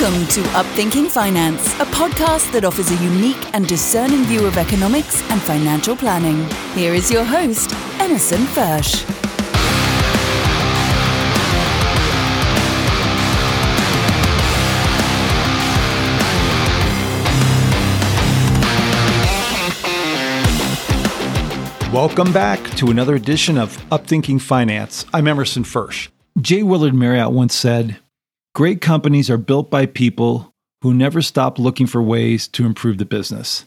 Welcome to Upthinking Finance, a podcast that offers a unique and discerning view of economics and financial planning. Here is your host, Emerson Fersch. Welcome back to another edition of Upthinking Finance. I'm Emerson Fersch. J. Willard Marriott once said, Great companies are built by people who never stop looking for ways to improve the business.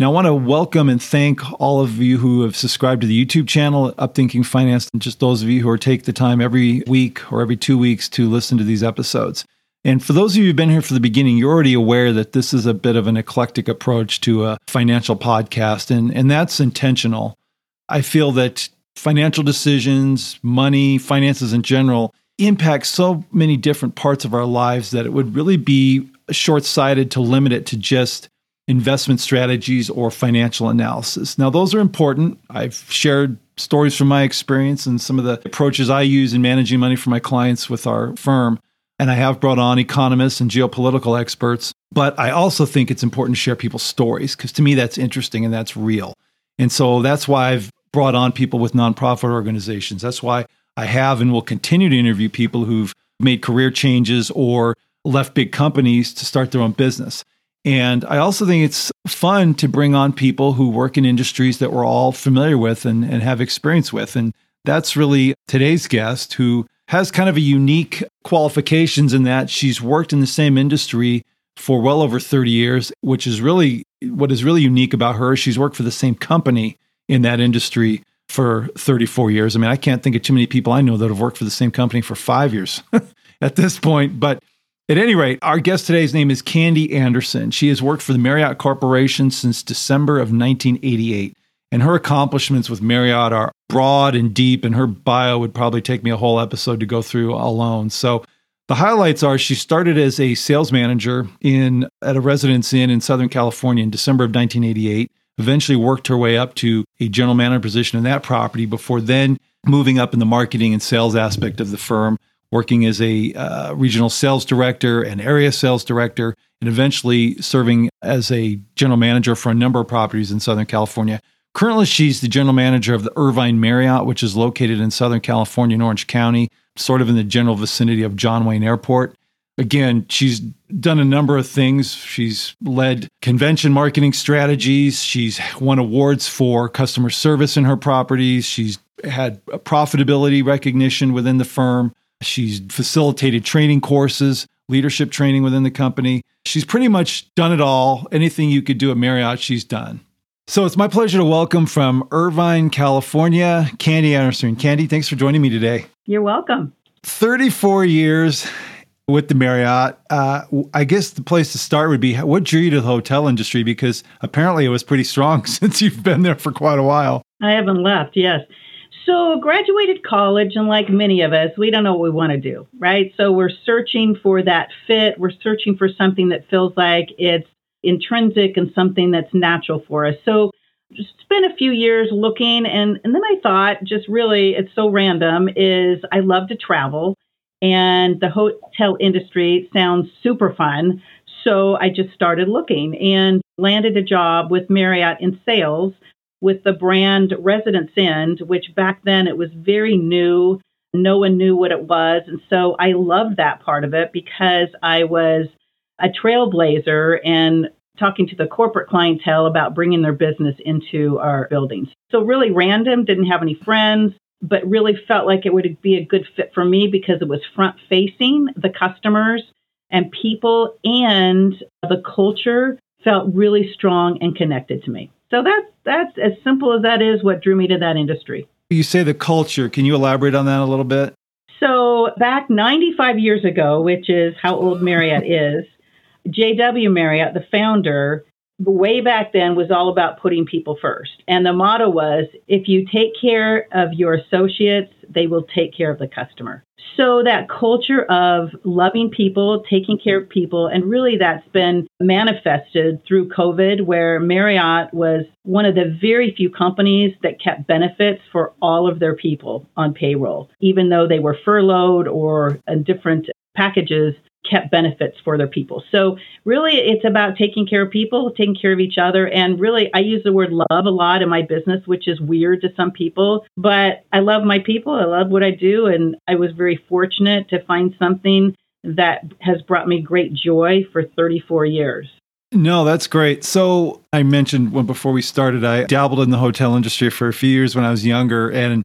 Now, I want to welcome and thank all of you who have subscribed to the YouTube channel, Upthinking Finance, and just those of you who are take the time every week or every two weeks to listen to these episodes. And for those of you who've been here from the beginning, you're already aware that this is a bit of an eclectic approach to a financial podcast, and, and that's intentional. I feel that financial decisions, money, finances in general impact so many different parts of our lives that it would really be short sighted to limit it to just investment strategies or financial analysis. Now, those are important. I've shared stories from my experience and some of the approaches I use in managing money for my clients with our firm. And I have brought on economists and geopolitical experts. But I also think it's important to share people's stories because to me, that's interesting and that's real. And so that's why I've brought on people with nonprofit organizations. That's why I have and will continue to interview people who've made career changes or left big companies to start their own business. And I also think it's fun to bring on people who work in industries that we're all familiar with and, and have experience with. And that's really today's guest who has kind of a unique qualifications in that she's worked in the same industry for well over 30 years, which is really what is really unique about her. She's worked for the same company in that industry for 34 years. I mean, I can't think of too many people I know that have worked for the same company for five years at this point. But at any rate, our guest today's name is Kandee Anderson. She has worked for the Marriott Corporation since December of 1988. And her accomplishments with Marriott are broad and deep, and her bio would probably take me a whole episode to go through alone. So the highlights are she started as a sales manager in at a residence inn in Southern California in December of 1988 eventually worked her way up to a general manager position in that property before then moving up in the marketing and sales aspect of the firm, working as a uh, regional sales director and area sales director, and eventually serving as a general manager for a number of properties in Southern California. Currently, she's the general manager of the Irvine Marriott, which is located in Southern California in Orange County, sort of in the general vicinity of John Wayne Airport again, she's done a number of things. She's led convention marketing strategies. She's won awards for customer service in her properties. She's had profitability recognition within the firm. She's facilitated training courses, leadership training within the company. She's pretty much done it all. Anything you could do at Marriott, she's done. So it's my pleasure to welcome from Irvine, California, Kandee Anderson. Kandee, thanks for joining me today. You're welcome. 34 years with the Marriott. Uh, I guess the place to start would be what drew you to the hotel industry because apparently it was pretty strong since you've been there for quite a while. I haven't left, yes. So, graduated college, and like many of us, we don't know what we want to do, right? So, we're searching for that fit. We're searching for something that feels like it's intrinsic and something that's natural for us. So, spent a few years looking, and, and then I thought, just really, it's so random, is I love to travel and the hotel industry sounds super fun. So I just started looking and landed a job with Marriott in sales with the brand Residence Inn, which back then it was very new. No one knew what it was. And so I loved that part of it because I was a trailblazer and talking to the corporate clientele about bringing their business into our buildings. So really random, didn't have any friends, but really felt like it would be a good fit for me because it was front facing the customers and people and the culture felt really strong and connected to me. So that's that's as simple as that is what drew me to that industry. You say the culture. Can you elaborate on that a little bit? So back 95 years ago, which is how old Marriott is, J.W. Marriott, the founder, way back then was all about putting people first. And the motto was if you take care of your associates, they will take care of the customer. So that culture of loving people, taking care of people, and really that's been manifested through COVID, where Marriott was one of the very few companies that kept benefits for all of their people on payroll, even though they were furloughed or in different packages kept benefits for their people. So really it's about taking care of people, taking care of each other. And really I use the word love a lot in my business, which is weird to some people, but I love my people. I love what I do. And I was very fortunate to find something that has brought me great joy for 34 years. No, that's great. So I mentioned when before we started, I dabbled in the hotel industry for a few years when I was younger. And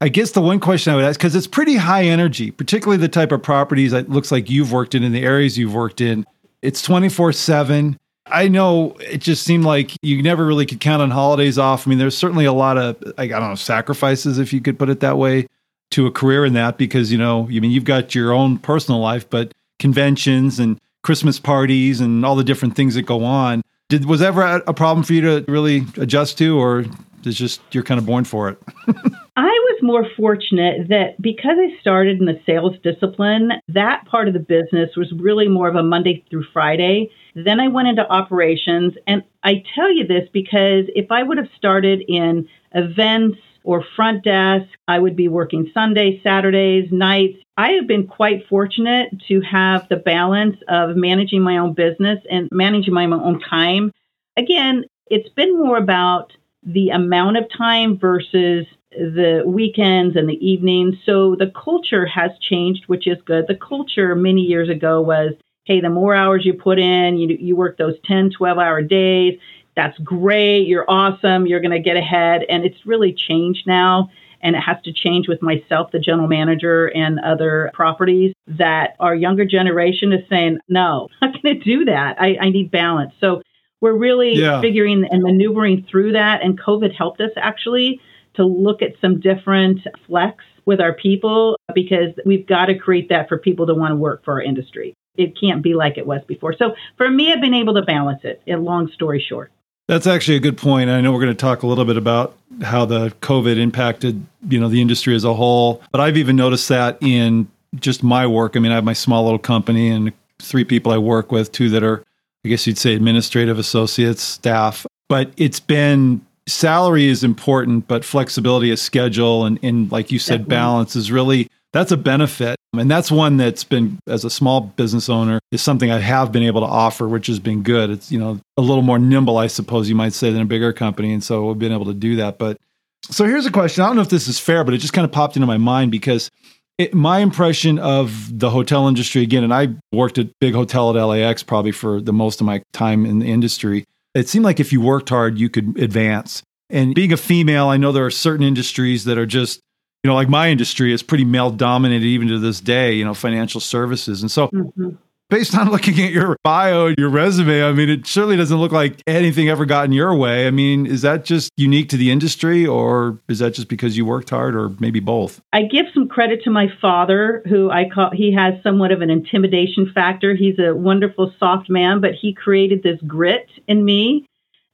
I guess the one question I would ask, because it's pretty high energy, particularly the type of properties that looks like you've worked in in the areas you've worked in. It's 24 7. I know it just seemed like you never really could count on holidays off. I mean, there's certainly a lot of, I don't know, sacrifices, if you could put it that way, to a career in that because, you know, I mean, you've got your own personal life, but conventions and Christmas parties and all the different things that go on. Did was ever a problem for you to really adjust to, or is just you're kind of born for it? I was more fortunate that because I started in the sales discipline, that part of the business was really more of a Monday through Friday. Then I went into operations, and I tell you this because if I would have started in events or front desk. I would be working Sundays, Saturdays, nights. I have been quite fortunate to have the balance of managing my own business and managing my own time. Again, it's been more about the amount of time versus the weekends and the evenings. So the culture has changed, which is good. The culture many years ago was hey, the more hours you put in, you, you work those 10, 12 hour days, that's great. You're awesome. You're going to get ahead. And it's really changed now. And it has to change with myself, the general manager, and other properties that our younger generation is saying, no, I'm not going to do that. I, I need balance. So we're really yeah. figuring and maneuvering through that. And COVID helped us actually to look at some different flex with our people because we've got to create that for people to want to work for our industry. It can't be like it was before. So for me, I've been able to balance it. In long story short. That's actually a good point. I know we're going to talk a little bit about how the COVID impacted, you know, the industry as a whole. But I've even noticed that in just my work. I mean, I have my small little company and three people I work with, two that are, I guess you'd say, administrative associates, staff. But it's been salary is important, but flexibility of schedule and, and like you said, Definitely. balance is really that's a benefit. And that's one that's been, as a small business owner, is something I have been able to offer, which has been good. It's, you know, a little more nimble, I suppose you might say, than a bigger company. And so we've been able to do that. But so here's a question. I don't know if this is fair, but it just kind of popped into my mind because it, my impression of the hotel industry, again, and I worked at big hotel at LAX probably for the most of my time in the industry. It seemed like if you worked hard, you could advance. And being a female, I know there are certain industries that are just you know, like my industry is pretty male dominated even to this day, you know, financial services. And so, mm-hmm. Based on looking at your bio, and your resume, I mean, it certainly doesn't look like anything ever got in your way. I mean, is that just unique to the industry or is that just because you worked hard or maybe both? I give some credit to my father, who I call, he has somewhat of an intimidation factor. He's a wonderful, soft man, but he created this grit in me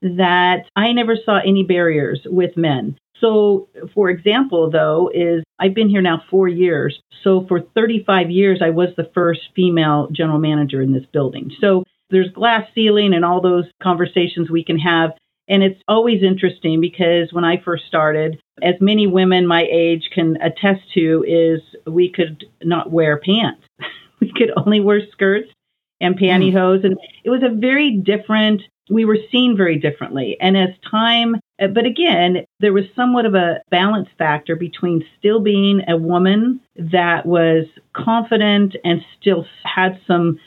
that I never saw any barriers with men. So, for example, though, is I've been here now four years. So, for 35 years, I was the first female general manager in this building. So, there's glass ceiling and all those conversations we can have. And it's always interesting because when I first started, as many women my age can attest to, is we could not wear pants. we could only wear skirts and pantyhose. And it was a very different we were seen very differently. And as time, uh, but again, there was somewhat of a balance factor between still being a woman that was confident and still had some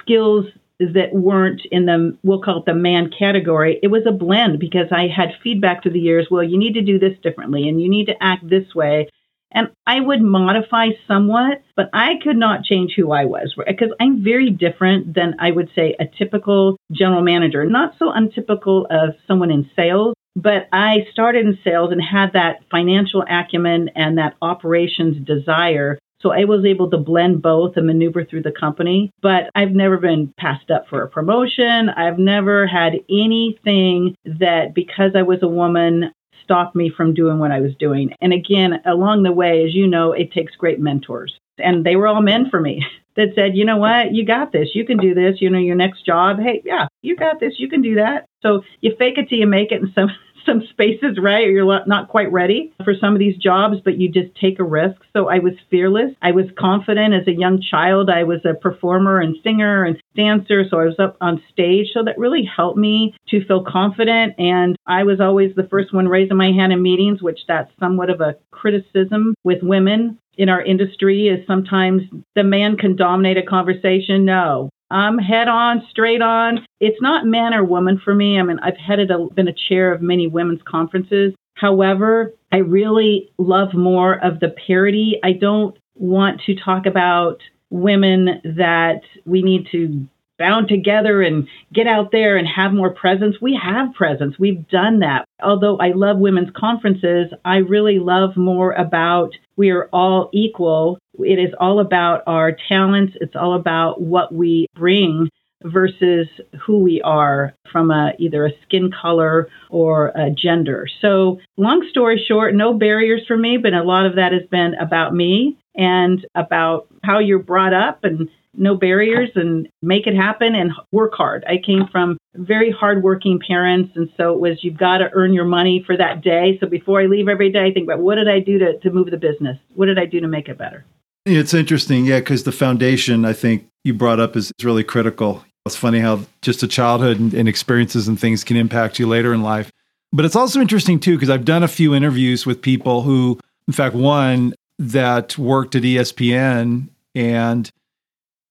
skills that weren't in the, we'll call it the man category. It was a blend because I had feedback through the years. Well, you need to do this differently and you need to act this way. And I would modify somewhat, but I could not change who I was because I'm very different than I would say a typical general manager. Not so untypical of someone in sales, but I started in sales and had that financial acumen and that operations desire. So I was able to blend both and maneuver through the company. But I've never been passed up for a promotion. I've never had anything that because I was a woman, stop me from doing what I was doing. And again, along the way, as you know, it takes great mentors. And they were all men for me that said, you know what, you got this, you can do this, you know, your next job, hey, yeah, you got this, you can do that. So you fake it till you make it, and some some spaces, right? You're not quite ready for some of these jobs, but you just take a risk. So I was fearless. I was confident as a young child. I was a performer and singer and dancer. So I was up on stage. So that really helped me to feel confident. And I was always the first one raising my hand in meetings, which that's somewhat of a criticism with women in our industry is sometimes the man can dominate a conversation. No, I'm head on, straight on. It's not man or woman for me. I mean, I've headed a, been a chair of many women's conferences. However, I really love more of the parity. I don't want to talk about women that we need to bound together and get out there and have more presence. We have presence. We've done that. Although I love women's conferences, I really love more about we are all equal. It is all about our talents. It's all about what we bring versus who we are from a either a skin color or a gender. So, long story short, no barriers for me, but a lot of that has been about me and about how you're brought up and no barriers and make it happen and work hard. I came from very hardworking parents, and so it was you've got to earn your money for that day. So before I leave every day, I think about what did I do to, to move the business? What did I do to make it better? It's interesting, yeah, because the foundation I think you brought up is, is really critical. It's funny how just a childhood and, and experiences and things can impact you later in life. But it's also interesting too, because I've done a few interviews with people who, in fact, one that worked at ESPN and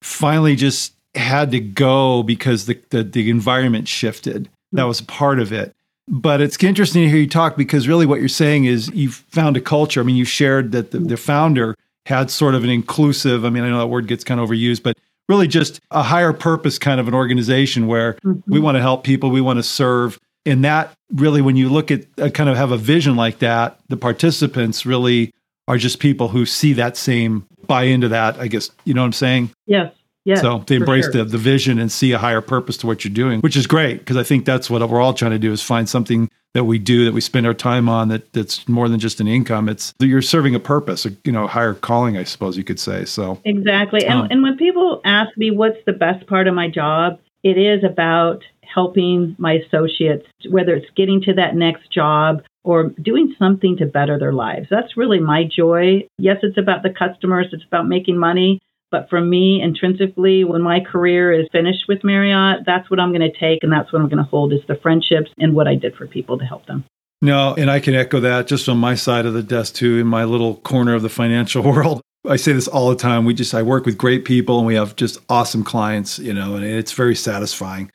finally just had to go because the, the, the environment shifted. That was part of it. But it's interesting to hear you talk because really what you're saying is you've found a culture. I mean, you shared that the, the founder had sort of an inclusive, I mean, I know that word gets kind of overused, but really just a higher purpose kind of an organization where mm-hmm. we want to help people, we want to serve. And that really, when you look at uh, kind of have a vision like that, the participants really are just people who see that same buy into that, I guess, you know what I'm saying? Yes. Yes, so they embrace sure. the, the vision and see a higher purpose to what you're doing, which is great because I think that's what we're all trying to do is find something that we do that we spend our time on that that's more than just an income. It's you're serving a purpose, a, you know, higher calling, I suppose you could say. So exactly. Um, and, and when people ask me what's the best part of my job, it is about helping my associates, whether it's getting to that next job or doing something to better their lives. That's really my joy. Yes, it's about the customers, it's about making money. But for me, intrinsically, when my career is finished with Marriott, that's what I'm going to take and that's what I'm going to hold is the friendships and what I did for people to help them. No, and I can echo that just on my side of the desk too, in my little corner of the financial world. I say this all the time. We just I work with great people and we have just awesome clients, you know, and it's very satisfying.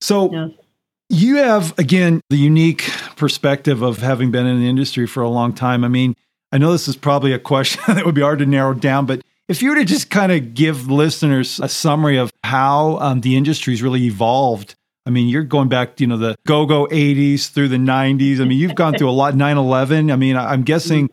So yes. you have again the unique perspective of having been in the industry for a long time. I mean, I know this is probably a question that would be hard to narrow down, but if you were to just kind of give listeners a summary of how um, the industry's really evolved, I mean, you're going back, you know, the go go 80s through the 90s. I mean, you've gone through a lot, 9 11. I mean, I'm guessing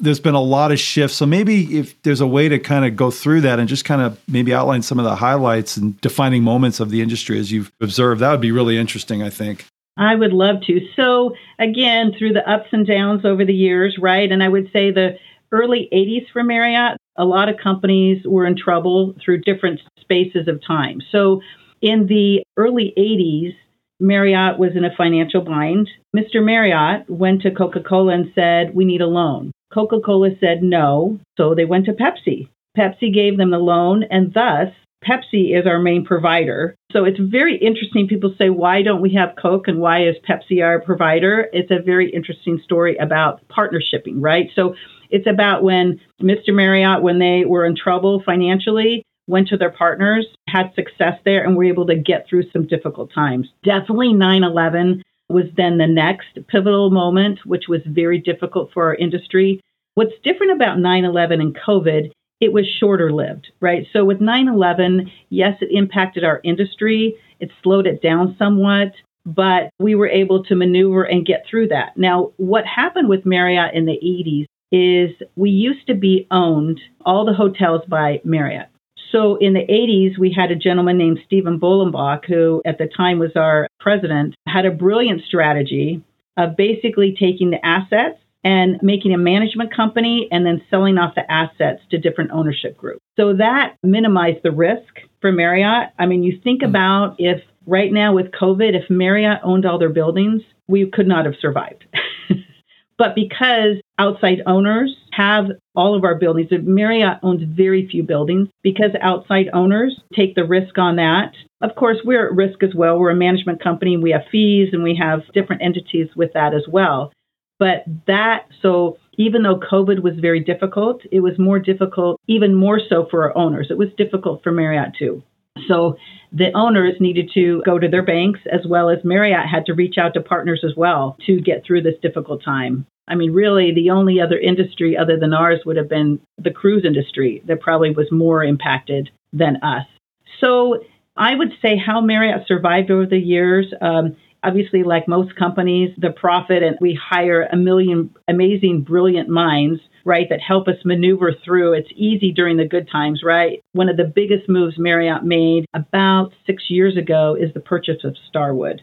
there's been a lot of shifts. So maybe if there's a way to kind of go through that and just kind of maybe outline some of the highlights and defining moments of the industry as you've observed, that would be really interesting, I think. I would love to. So, again, through the ups and downs over the years, right? And I would say the early 80s for Marriott, a lot of companies were in trouble through different spaces of time. So in the early 80s, Marriott was in a financial bind. Mr. Marriott went to Coca Cola and said, We need a loan. Coca Cola said no, so they went to Pepsi. Pepsi gave them the loan, and thus Pepsi is our main provider. So it's very interesting. People say, why don't we have Coke and why is Pepsi our provider? It's a very interesting story about partnershiping, right? So it's about when Mr. Marriott, when they were in trouble financially, went to their partners, had success there, and were able to get through some difficult times. Definitely 9 11 was then the next pivotal moment, which was very difficult for our industry. What's different about 9 11 and COVID, it was shorter lived, right? So with 9 11, yes, it impacted our industry, it slowed it down somewhat. But we were able to maneuver and get through that. Now, what happened with Marriott in the 80s is we used to be owned, all the hotels by Marriott. So in the 80s, we had a gentleman named Stephen Bollenbach, who at the time was our president, had a brilliant strategy of basically taking the assets and making a management company and then selling off the assets to different ownership groups. So that minimized the risk for Marriott. I mean, you think mm-hmm. about if right now with COVID, if Marriott owned all their buildings, we could not have survived. but because outside owners have all of our buildings, Marriott owns very few buildings, because outside owners take the risk on that. Of course, we're at risk as well. We're a management company, we have fees, and we have different entities with that as well. But that, so even though COVID was very difficult, it was more difficult, even more so for our owners. It was difficult for Marriott too. So the owners needed to go to their banks as well as Marriott had to reach out to partners as well to get through this difficult time. I mean, really, the only other industry other than ours would have been the cruise industry that probably was more impacted than us. So I would say how Marriott survived over the years. Um, obviously, like most companies, the profit, and we hire a million amazing, brilliant minds right, that help us maneuver through. It's easy during the good times, right? One of the biggest moves Marriott made about six years ago is the purchase of Starwood.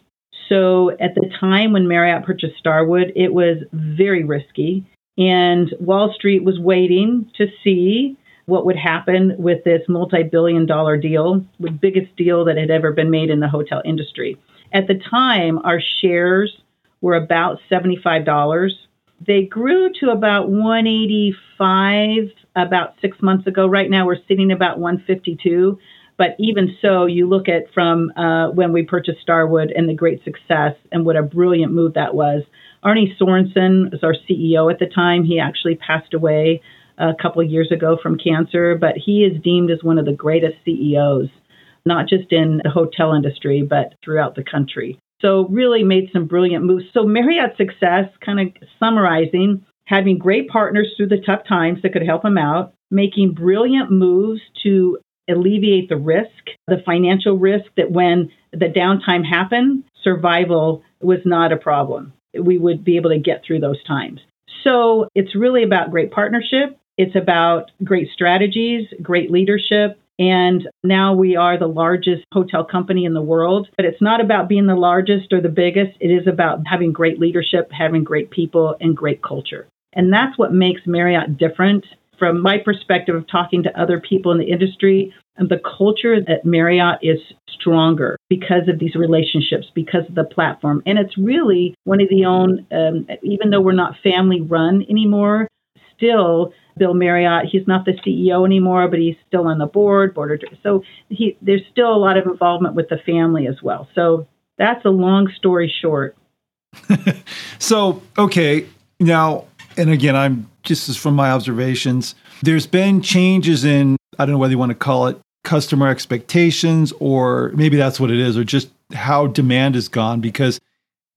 So at the time when Marriott purchased Starwood, it was very risky. And Wall Street was waiting to see what would happen with this multi billion dollar deal, the biggest deal that had ever been made in the hotel industry. At the time, our shares were about $75 they grew to about 185 about six months ago. Right now, we're sitting about 152. But even so, you look at from uh, when we purchased Starwood and the great success and what a brilliant move that was. Arne Sorenson was our CEO at the time. He actually passed away a couple of years ago from cancer, but he is deemed as one of the greatest CEOs, not just in the hotel industry, but throughout the country. So, really made some brilliant moves. So, Marriott's success, kind of summarizing, having great partners through the tough times that could help them out, making brilliant moves to alleviate the risk, the financial risk that when the downtime happened, survival was not a problem. We would be able to get through those times. So, it's really about great partnership. It's about great strategies, great leadership, and now we are the largest hotel company in the world. But it's not about being the largest or the biggest. It is about having great leadership, having great people, and great culture. And that's what makes Marriott different. From my perspective of talking to other people in the industry, the culture at Marriott is stronger because of these relationships, because of the platform. And it's really one of the own, um, even though we're not family run anymore, still Bill Marriott. He's not the CEO anymore, but he's still on the board, board so he there's still a lot of involvement with the family as well. So that's a long story short. so okay, now and again, I'm just as from my observations. There's been changes in I don't know whether you want to call it customer expectations or maybe that's what it is, or just how demand has gone because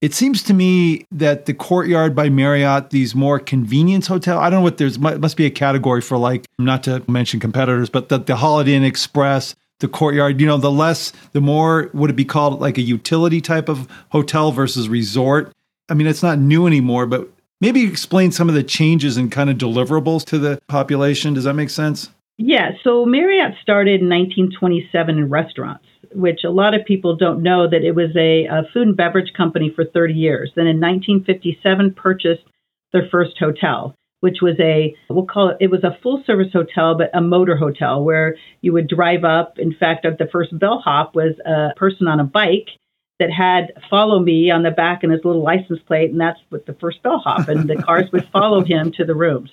it seems to me that the Courtyard by Marriott, these more convenience hotel, I don't know what there's must be a category for like not to mention competitors, but the, the Holiday Inn Express, the Courtyard, you know, the less the more would it be called like a utility type of hotel versus resort? I mean, it's not new anymore, but maybe explain some of the changes and kind of deliverables to the population. Does that make sense? Yeah, so Marriott started in 1927 in restaurants which a lot of people don't know that it was a, a food and beverage company for 30 years. Then in 1957 purchased their first hotel, which was a we'll call it it was a full service hotel but a motor hotel where you would drive up. In fact, the first bellhop was a person on a bike that had follow me on the back and his little license plate and that's what the first bellhop and the cars would follow him to the rooms.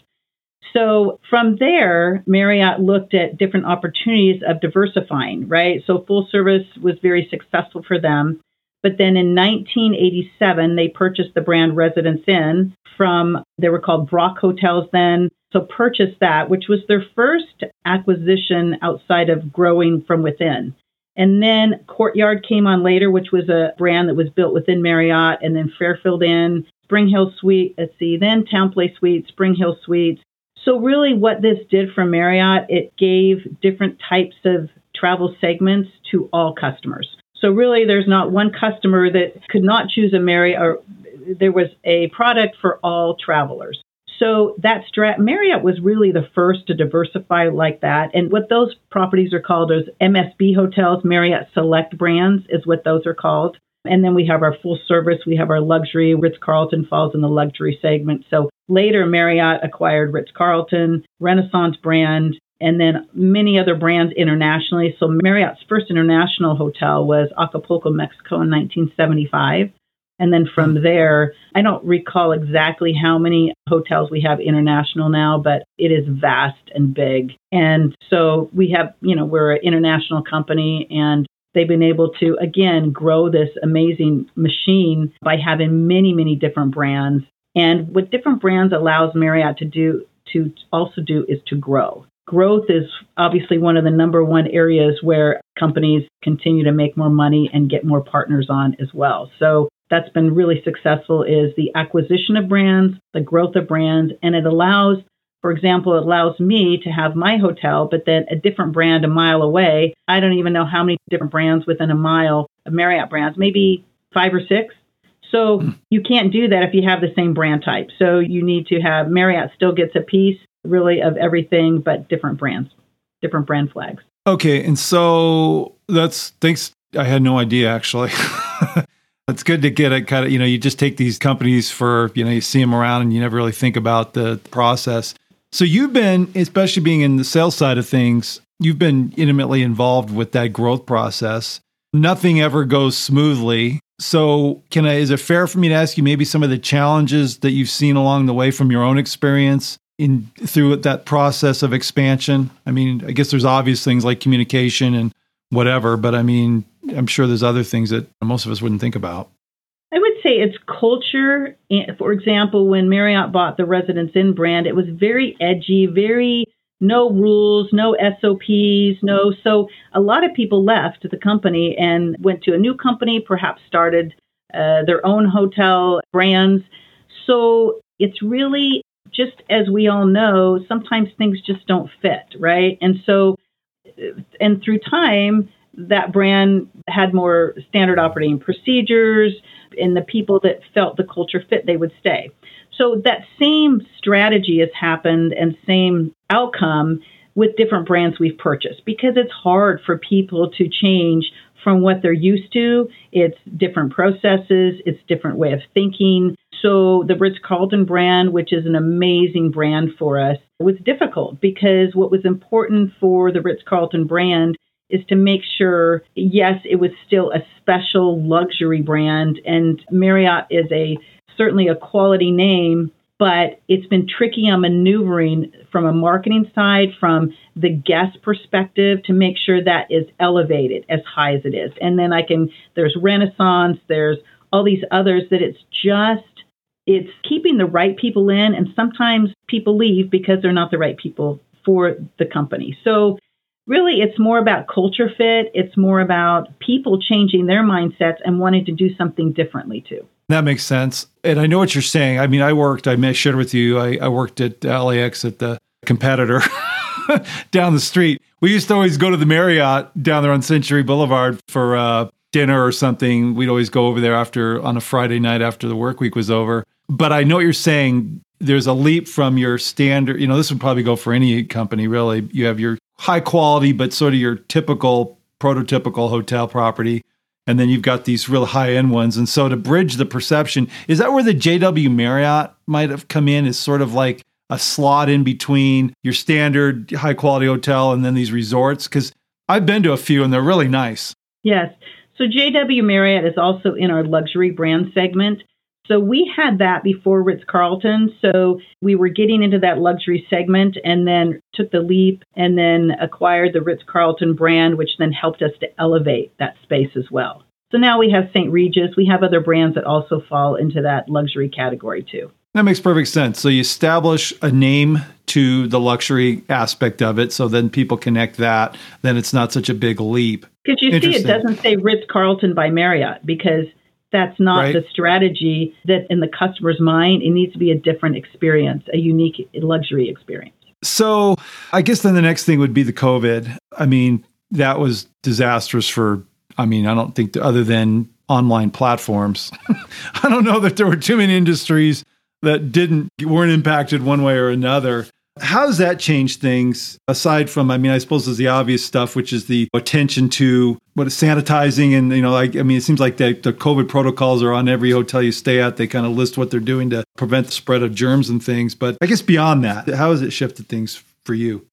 So from there, Marriott looked at different opportunities of diversifying, right? So full service was very successful for them. But then in 1987, they purchased the brand Residence Inn from, they were called Brock Hotels then. So purchased that, which was their first acquisition outside of growing from within. And then Courtyard came on later, which was a brand that was built within Marriott, and then Fairfield Inn, SpringHill Suite, let's see, then Town TownePlace Suite, SpringHill Suites, so, really, what this did for Marriott, it gave different types of travel segments to all customers. So, really, there's not one customer that could not choose a Marriott, or there was a product for all travelers. So that strat- Marriott was really the first to diversify like that. And what those properties are called is MSB hotels, Marriott Select brands is what those are called. And then we have our full service, we have our luxury. Ritz Carlton falls in the luxury segment. So later, Marriott acquired Ritz Carlton, Renaissance brand, and then many other brands internationally. So Marriott's first international hotel was Acapulco, Mexico in 1975. And then from there, I don't recall exactly how many hotels we have international now, but it is vast and big. And so we have, you know, we're an international company and they've been able to, again, grow this amazing machine by having many, many different brands. And what different brands allows Marriott to do, to also do is to grow. Growth is obviously one of the number one areas where companies continue to make more money and get more partners on as well. So that's been really successful is the acquisition of brands, the growth of brands, and it allows, for example, it allows me to have my hotel, but then a different brand a mile away. I don't even know how many different brands within a mile of Marriott brands, maybe five or six. So hmm. you can't do that if you have the same brand type. So you need to have Marriott still gets a piece really of everything, but different brands, different brand flags. Okay. And so that's thanks. I had no idea actually. it's good to get it kind of, you know, you just take these companies for, you know, you see them around and you never really think about the process. So you've been, especially being in the sales side of things, you've been intimately involved with that growth process. Nothing ever goes smoothly. So, can I is it fair for me to ask you maybe some of the challenges that you've seen along the way from your own experience in through that process of expansion? I mean, I guess there's obvious things like communication and whatever, but I mean, I'm sure there's other things that most of us wouldn't think about. I would say it's culture. For example, when Marriott bought the Residence Inn brand, it was very edgy, very no rules, no SOPs, no. So a lot of people left the company and went to a new company, perhaps started uh, their own hotel brands. So it's really just as we all know, sometimes things just don't fit, right? And so, and through time, that brand had more standard operating procedures, and the people that felt the culture fit, they would stay. So that same strategy has happened and same outcome with different brands we've purchased because it's hard for people to change from what they're used to. It's different processes, it's different way of thinking. So the Ritz Carlton brand, which is an amazing brand for us, was difficult because what was important for the Ritz Carlton brand is to make sure, yes, it was still a special luxury brand, and Marriott is a certainly a quality name, but it's been tricky on maneuvering from a marketing side, from the guest perspective, to make sure that is elevated as high as it is. And then I can, there's Renaissance, there's all these others that it's just, it's keeping the right people in, and sometimes people leave because they're not the right people for the company. So really it's more about culture fit it's more about people changing their mindsets and wanting to do something differently too that makes sense. And i know what you're saying. I mean i worked i shared with you i, I worked at lax at the competitor down the street. We used to always go to the marriott down there on century boulevard for uh, dinner or something. We'd always go over there after on a friday night after the work week was over. But i know what you're saying. There's a leap from your standard you know this would probably go for any company really. You have your high quality, but sort of your typical prototypical hotel property. And then you've got these real high end ones. And so to bridge the perception, is that where the JW Marriott might have come in? Is sort of like a slot in between your standard high quality hotel and then these resorts? Because I've been to a few and they're really nice. Yes. So JW Marriott is also in our luxury brand segment. So we had that before Ritz Carlton. So we were getting into that luxury segment and then took the leap and then acquired the Ritz Carlton brand, which then helped us to elevate that space as well. So now we have St. Regis. We have other brands that also fall into that luxury category too. That makes perfect sense. So you establish a name to the luxury aspect of it, so then people connect that. Then it's not such a big leap. Because you see, it doesn't say Ritz Carlton by Marriott because that's not right. the strategy that in the customer's mind it needs to be a different experience a unique luxury experience. So i guess then the next thing would be the covid. I mean that was disastrous for i mean i don't think other than online platforms. I don't know that there were too many industries that didn't weren't impacted one way or another. How does that change things aside from, I mean, I suppose there's the obvious stuff, which is the attention to what is sanitizing. And, you know, like, I mean, it seems like the, the COVID protocols are on every hotel you stay at. They kind of list what they're doing to prevent the spread of germs and things. But I guess beyond that, how has it shifted things for you?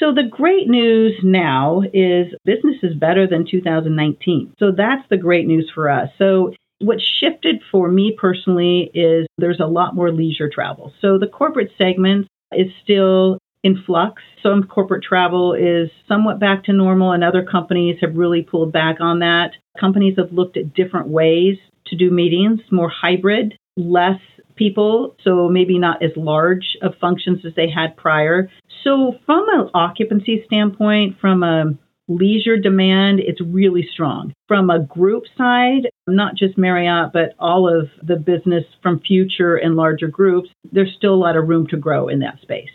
So the great news now is business is better than 2019. So that's the great news for us. So what shifted for me personally is there's a lot more leisure travel. So the corporate segment is still in flux. Some corporate travel is somewhat back to normal, and other companies have really pulled back on that. Companies have looked at different ways to do meetings, more hybrid, less people, so maybe not as large of functions as they had prior. So, from an occupancy standpoint, from a leisure demand, it's really strong. From a group side, not just Marriott, but all of the business from future and larger groups, there's still a lot of room to grow in that space.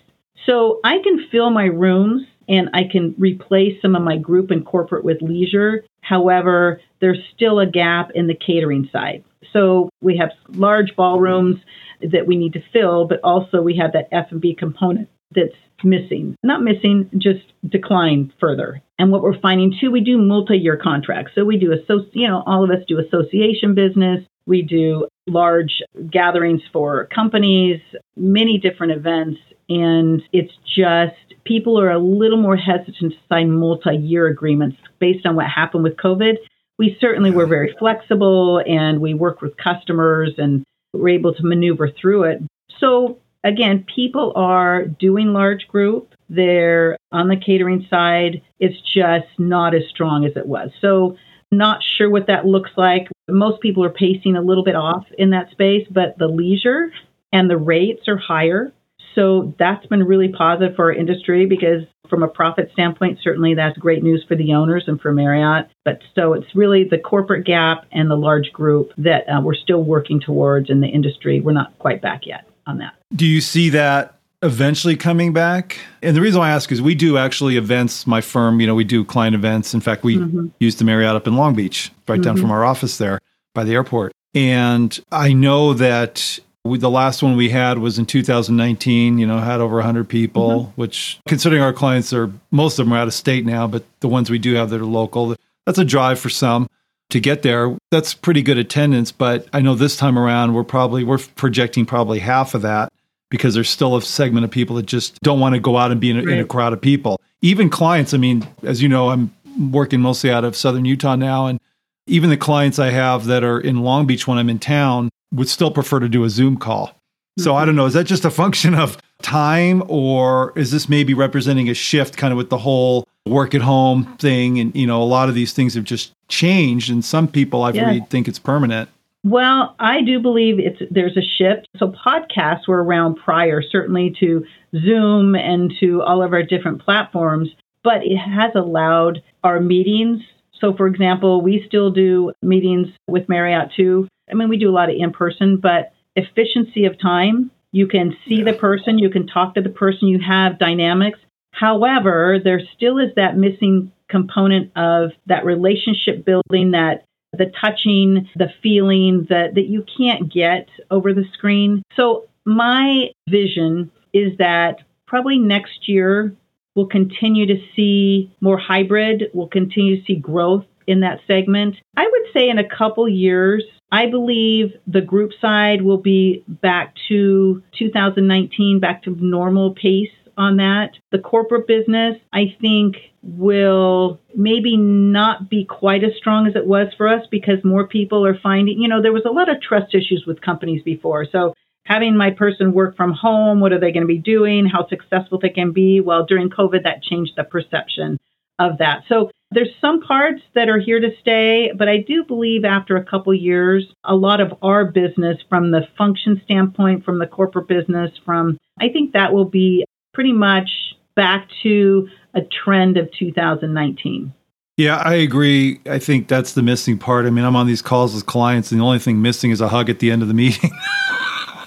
So I can fill my rooms and I can replace some of my group and corporate with leisure. However, there's still a gap in the catering side. So we have large ballrooms that we need to fill, but also we have that F&B component that's missing. Not missing, just decline further. And what we're finding too, we do multi-year contracts. So we do, you know, all of us do association business. We do large gatherings for companies, many different events. And it's just people are a little more hesitant to sign multi year agreements based on what happened with COVID. We certainly were very flexible and we worked with customers and were able to maneuver through it. So, again, people are doing large group. They're on the catering side. It's just not as strong as it was. So, not sure what that looks like. Most people are pacing a little bit off in that space, but the leisure and the rates are higher. So that's been really positive for our industry because from a profit standpoint, certainly that's great news for the owners and for Marriott. But so it's really the corporate gap and the large group that uh, we're still working towards in the industry. We're not quite back yet on that. Do you see that eventually coming back? And the reason why I ask is we do actually events, my firm, you know, we do client events. In fact, we mm-hmm. use the Marriott up in Long Beach, right mm-hmm. down from our office there by the airport. And I know that we, the last one we had was in 2019, you know, had over 100 people, mm-hmm. which considering our clients are, most of them are out of state now, but the ones we do have that are local, that's a drive for some to get there. That's pretty good attendance, but I know this time around we're probably, we're projecting probably half of that because there's still a segment of people that just don't want to go out and be in a, right. in a crowd of people. Even clients, I mean, as you know, I'm working mostly out of Southern Utah now, and even the clients I have that are in Long Beach when I'm in town, would still prefer to do a Zoom call. So I mm-hmm. don't know, is that just a function of time or is this maybe representing a shift kind of with the whole work at home thing and you know a lot of these things have just changed and some people I've yeah. read think it's permanent. Well, I do believe it's there's a shift. So podcasts were around prior certainly to Zoom and to all of our different platforms, but it has allowed our meetings so, for example, we still do meetings with Marriott too. I mean, we do a lot of in person, but efficiency of time, you can see the person, you can talk to the person, you have dynamics. However, there still is that missing component of that relationship building, that the touching, the feeling that, that you can't get over the screen. So, my vision is that probably next year We'll continue to see more hybrid. We'll continue to see growth in that segment. I would say in a couple years, I believe the group side will be back to 2019, back to normal pace on that. The corporate business, I think, will maybe not be quite as strong as it was for us because more people are finding, you know, there was a lot of trust issues with companies before. So having my person work from home, what are they going to be doing, how successful they can be. Well, during COVID, that changed the perception of that. So there's some parts that are here to stay, but I do believe after a couple years, a lot of our business from the function standpoint, from the corporate business, from I think that will be pretty much back to a trend of 2019. Yeah, I agree. I think that's the missing part. I mean, I'm on these calls with clients, and the only thing missing is a hug at the end of the meeting.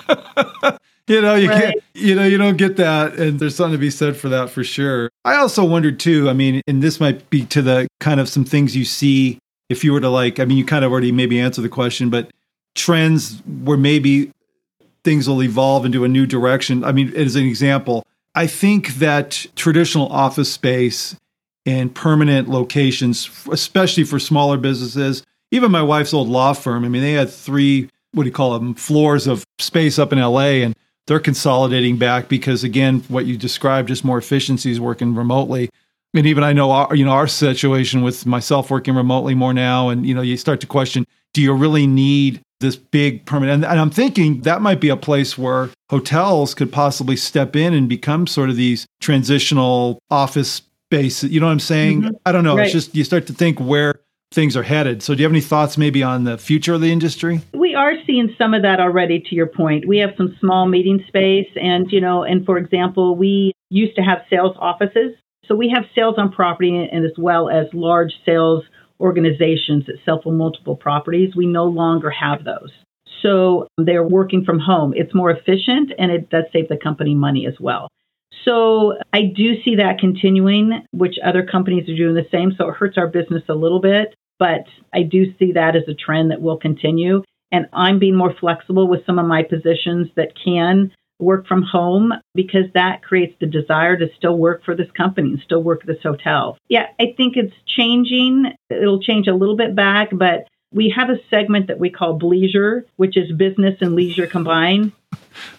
you know, you right. can't, you know, you don't get that. And there's something to be said for that for sure. I also wondered too, I mean, and this might be to the kind of some things you see if you were to like, I mean, you kind of already maybe answer the question, but trends where maybe things will evolve into a new direction. I mean, as an example, I think that traditional office space and permanent locations, especially for smaller businesses, even my wife's old law firm, I mean, they had three what do you call them floors of space up in LA and they're consolidating back because again what you described just more efficiencies working remotely and even I know our, you know our situation with myself working remotely more now and you know you start to question do you really need this big permanent? And, and I'm thinking that might be a place where hotels could possibly step in and become sort of these transitional office space. You know what I'm saying? Mm-hmm. I don't know. Right. It's just you start to think where things are headed. So, do you have any thoughts maybe on the future of the industry? We are seeing some of that already. To your point, we have some small meeting space, and you know, and for example, we used to have sales offices. So we have sales on property, and as well as large sales organizations that sell for multiple properties. We no longer have those. So they're working from home. It's more efficient and it does save the company money as well. So I do see that continuing, which other companies are doing the same. So it hurts our business a little bit, but I do see that as a trend that will continue. And I'm being more flexible with some of my positions that can work from home because that creates the desire to still work for this company and still work at this hotel. Yeah, I think it's changing. It'll change a little bit back, but we have a segment that we call bleisure, which is business and leisure combined.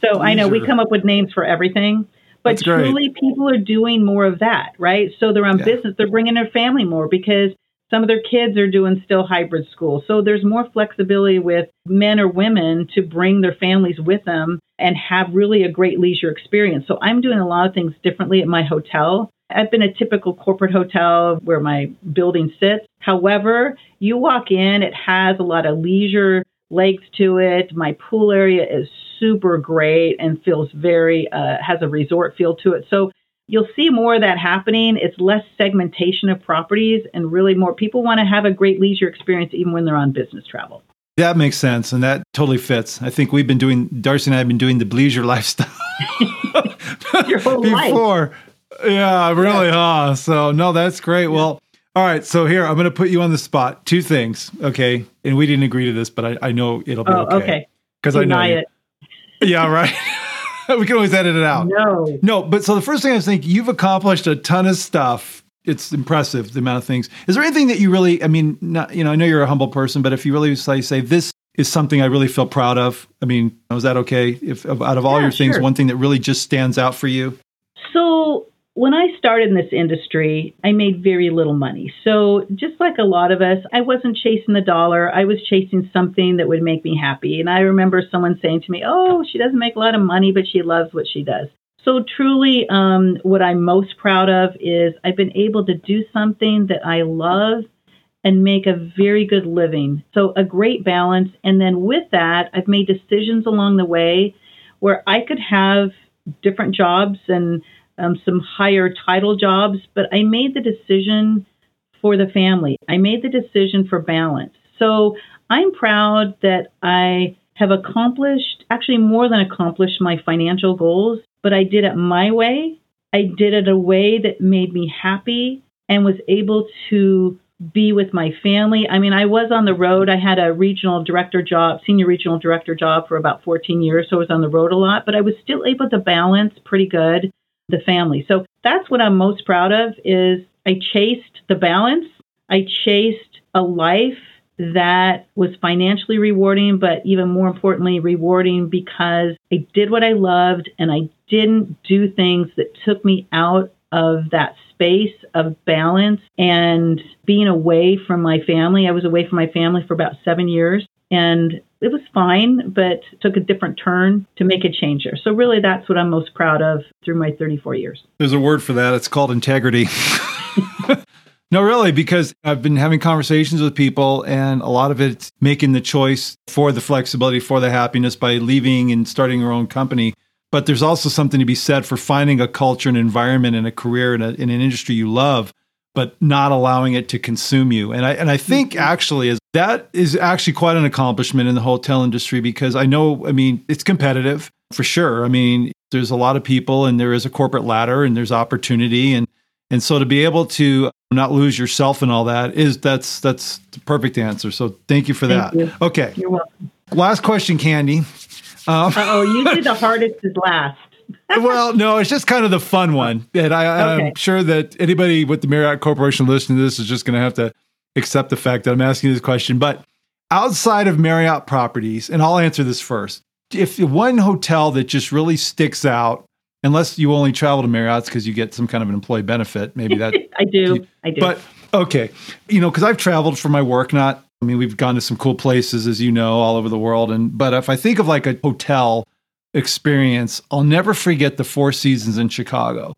So I know we come up with names for everything. But truly, people are doing more of that, right? So they're on yeah. business, they're bringing their family more because some of their kids are doing still hybrid school. So there's more flexibility with men or women to bring their families with them and have really a great leisure experience. So I'm doing a lot of things differently at my hotel. I've been a typical corporate hotel where my building sits. However, you walk in, it has a lot of leisure legs to it. My pool area is super great and feels very, uh, has a resort feel to it. So you'll see more of that happening. It's less segmentation of properties and really more people want to have a great leisure experience even when they're on business travel. That makes sense, and that totally fits. I think we've been doing Darcy and I have been doing the bleisure lifestyle Your whole before. Life. Yeah, really, yeah. huh? So no, that's great. Well, all right. So here, I'm going to put you on the spot. Two things, okay? And we didn't agree to this, but I, I know it'll be oh, okay. Because I know it. Yeah, right. we can always edit it out. No. No, but so the first thing I was thinking, you've accomplished a ton of stuff. It's impressive the amount of things. Is there anything that you really? I mean, not you know, I know you're a humble person, but if you really say say this is something I really feel proud of. I mean, was that okay? If out of all yeah, your things, sure. one thing that really just stands out for you? So when I started in this industry, I made very little money. So, just like a lot of us, I wasn't chasing the dollar. I was chasing something that would make me happy. And I remember someone saying to me, Oh, she doesn't make a lot of money, but she loves what she does. So, truly, um, what I'm most proud of is I've been able to do something that I love and make a very good living. So, a great balance. And then with that, I've made decisions along the way where I could have different jobs and um, some higher title jobs, but I made the decision for the family. I made the decision for balance. So I'm proud that I have accomplished, actually more than accomplished my financial goals, but I did it my way. I did it a way that made me happy and was able to be with my family. I mean, I was on the road. I had a regional director job, senior regional director job for about 14 years, so I was on the road a lot, but I was still able to balance pretty good the family. So that's what I'm most proud of is I chased the balance. I chased a life that was financially rewarding, but even more importantly, rewarding because I did what I loved and I didn't do things that took me out of that space of balance and being away from my family. I was away from my family for about seven years. And it was fine, but took a different turn to make a change there. So really, that's what I'm most proud of through my 34 years. There's a word for that. It's called integrity. no, really, because I've been having conversations with people, and a lot of it's making the choice for the flexibility, for the happiness by leaving and starting your own company. But there's also something to be said for finding a culture, an environment, and a career in, a, in an industry you love but not allowing it to consume you. And I and I think mm-hmm. actually is that is actually quite an accomplishment in the hotel industry because I know I mean it's competitive for sure. I mean there's a lot of people and there is a corporate ladder and there's opportunity and and so to be able to not lose yourself and all that is that's that's the perfect answer. So thank you for thank that. You. Okay. You're welcome. Last question, Kandee. Um, oh, usually the hardest is last well, no, it's just kind of the fun one. And I, am sure that anybody with the Marriott Corporation listening to this is just going to have to accept the fact that I'm asking this question. But outside of Marriott properties, and I'll answer this first. If one hotel that just really sticks out unless you only travel to Marriott's because you get some kind of an employee benefit. Maybe that I do. I do. But okay, you know, because I've traveled for my work. Not, I mean, we've gone to some cool places, as you know, all over the world. And but if I think of like a hotel experience, I'll never forget the Four Seasons in Chicago.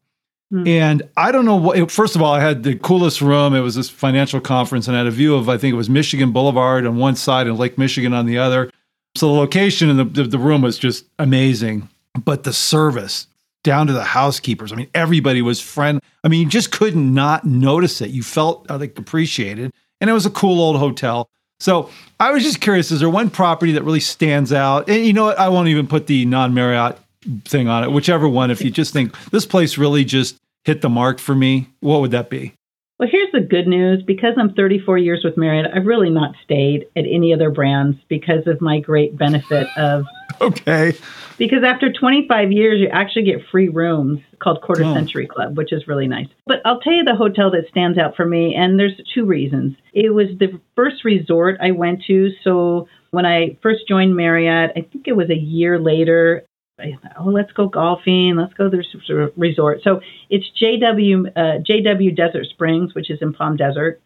Hmm. And I don't know what, first of all, I had the coolest room. It was this financial conference and I had a view of, I think it was Michigan Boulevard on one side and Lake Michigan on the other. So the location in the, the, the room was just amazing. But the service, down to the housekeepers, I mean, everybody was friend. I mean, you just couldn't not notice it. You felt, I think, appreciated. And it was a cool old hotel. So I was just curious, is there one property that really stands out? And you know what? I won't even put the non Marriott thing on it, whichever one. If you just think this place really just hit the mark for me, what would that be? Well, here's the good news. Because I'm 34 years with Marriott, I've really not stayed at any other brands because of my great benefit of. Okay. Because after 25 years, you actually get free rooms called Quarter oh. Century Club, which is really nice. But I'll tell you the hotel that stands out for me, and there's two reasons. It was the first resort I went to. So when I first joined Marriott, I think it was a year later, I thought, oh, let's go golfing, let's go to this resort. So it's JW uh, JW Desert Springs, which is in Palm Desert,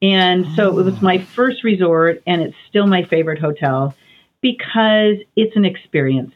and so it was my oh. first resort, and it's still my favorite hotel because it's an experience.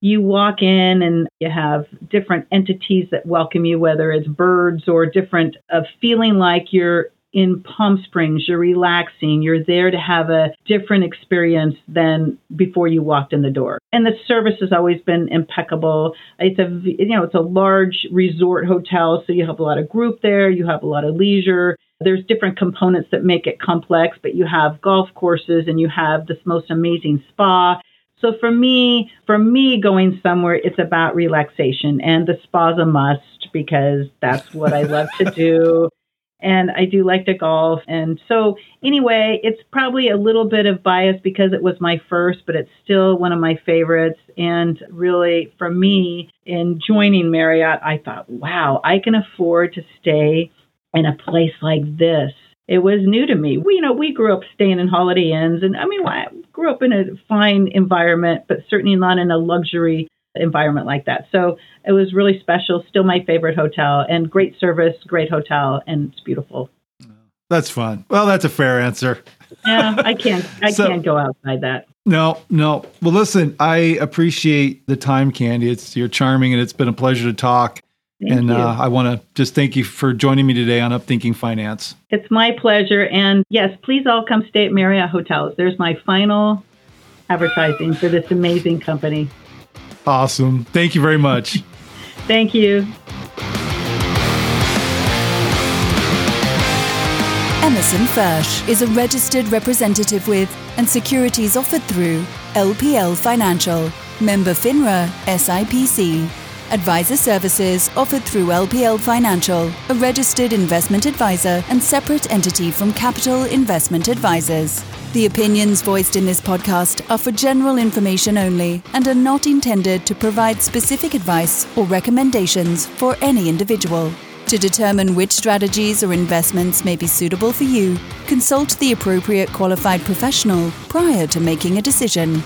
You walk in and you have different entities that welcome you, whether it's birds or different of feeling like you're in Palm Springs, you're relaxing, you're there to have a different experience than before you walked in the door. And the service has always been impeccable. It's a you know, it's a large resort hotel, so you have a lot of group there, you have a lot of leisure. There's different components that make it complex, but you have golf courses and you have this most amazing spa. So for me, for me going somewhere, it's about relaxation and the spa's a must because that's what I love to do and I do like to golf. And so, anyway, it's probably a little bit of bias because it was my first, but it's still one of my favorites. And really, for me, in joining Marriott, I thought, wow, I can afford to stay in a place like this. It was new to me. We, you know, we grew up staying in Holiday Inns, and I mean, I grew up in a fine environment, but certainly not in a luxury environment like that. So it was really special. Still my favorite hotel and great service, great hotel, and it's beautiful. That's fun. Well, that's a fair answer. yeah, I can't. I so, can't go outside that. No, no. Well, listen, I appreciate the time, Kandee. It's you're charming, and it's been a pleasure to talk. Thank and uh, I want to just thank you for joining me today on Upthinking Finance. It's my pleasure. And yes, please all come stay at Marriott Hotels. There's my final advertising for this amazing company. Awesome. Thank you very much. Thank you. Emerson Fersch is a registered representative with and securities offered through LPL Financial, member FINRA SIPC. Advisor services offered through LPL Financial, a registered investment advisor and separate entity from Capital Investment Advisors. The opinions voiced in this podcast are for general information only and are not intended to provide specific advice or recommendations for any individual. To determine which strategies or investments may be suitable for you, consult the appropriate qualified professional prior to making a decision.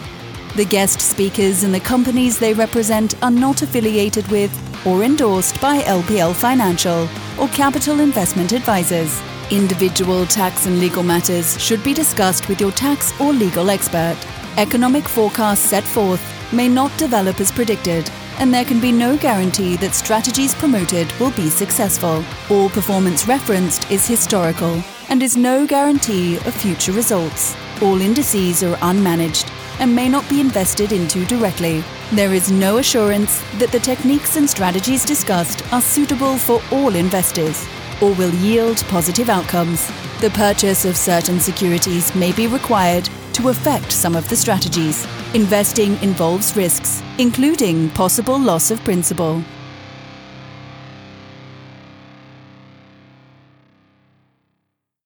The guest speakers and the companies they represent are not affiliated with or endorsed by LPL Financial or Capital Investment Advisors. Individual tax and legal matters should be discussed with your tax or legal expert. Economic forecasts set forth may not develop as predicted, and there can be no guarantee that strategies promoted will be successful. All performance referenced is historical and is no guarantee of future results. All indices are unmanaged and may not be invested into directly. There is no assurance that the techniques and strategies discussed are suitable for all investors or will yield positive outcomes. The purchase of certain securities may be required to affect some of the strategies. Investing involves risks, including possible loss of principal.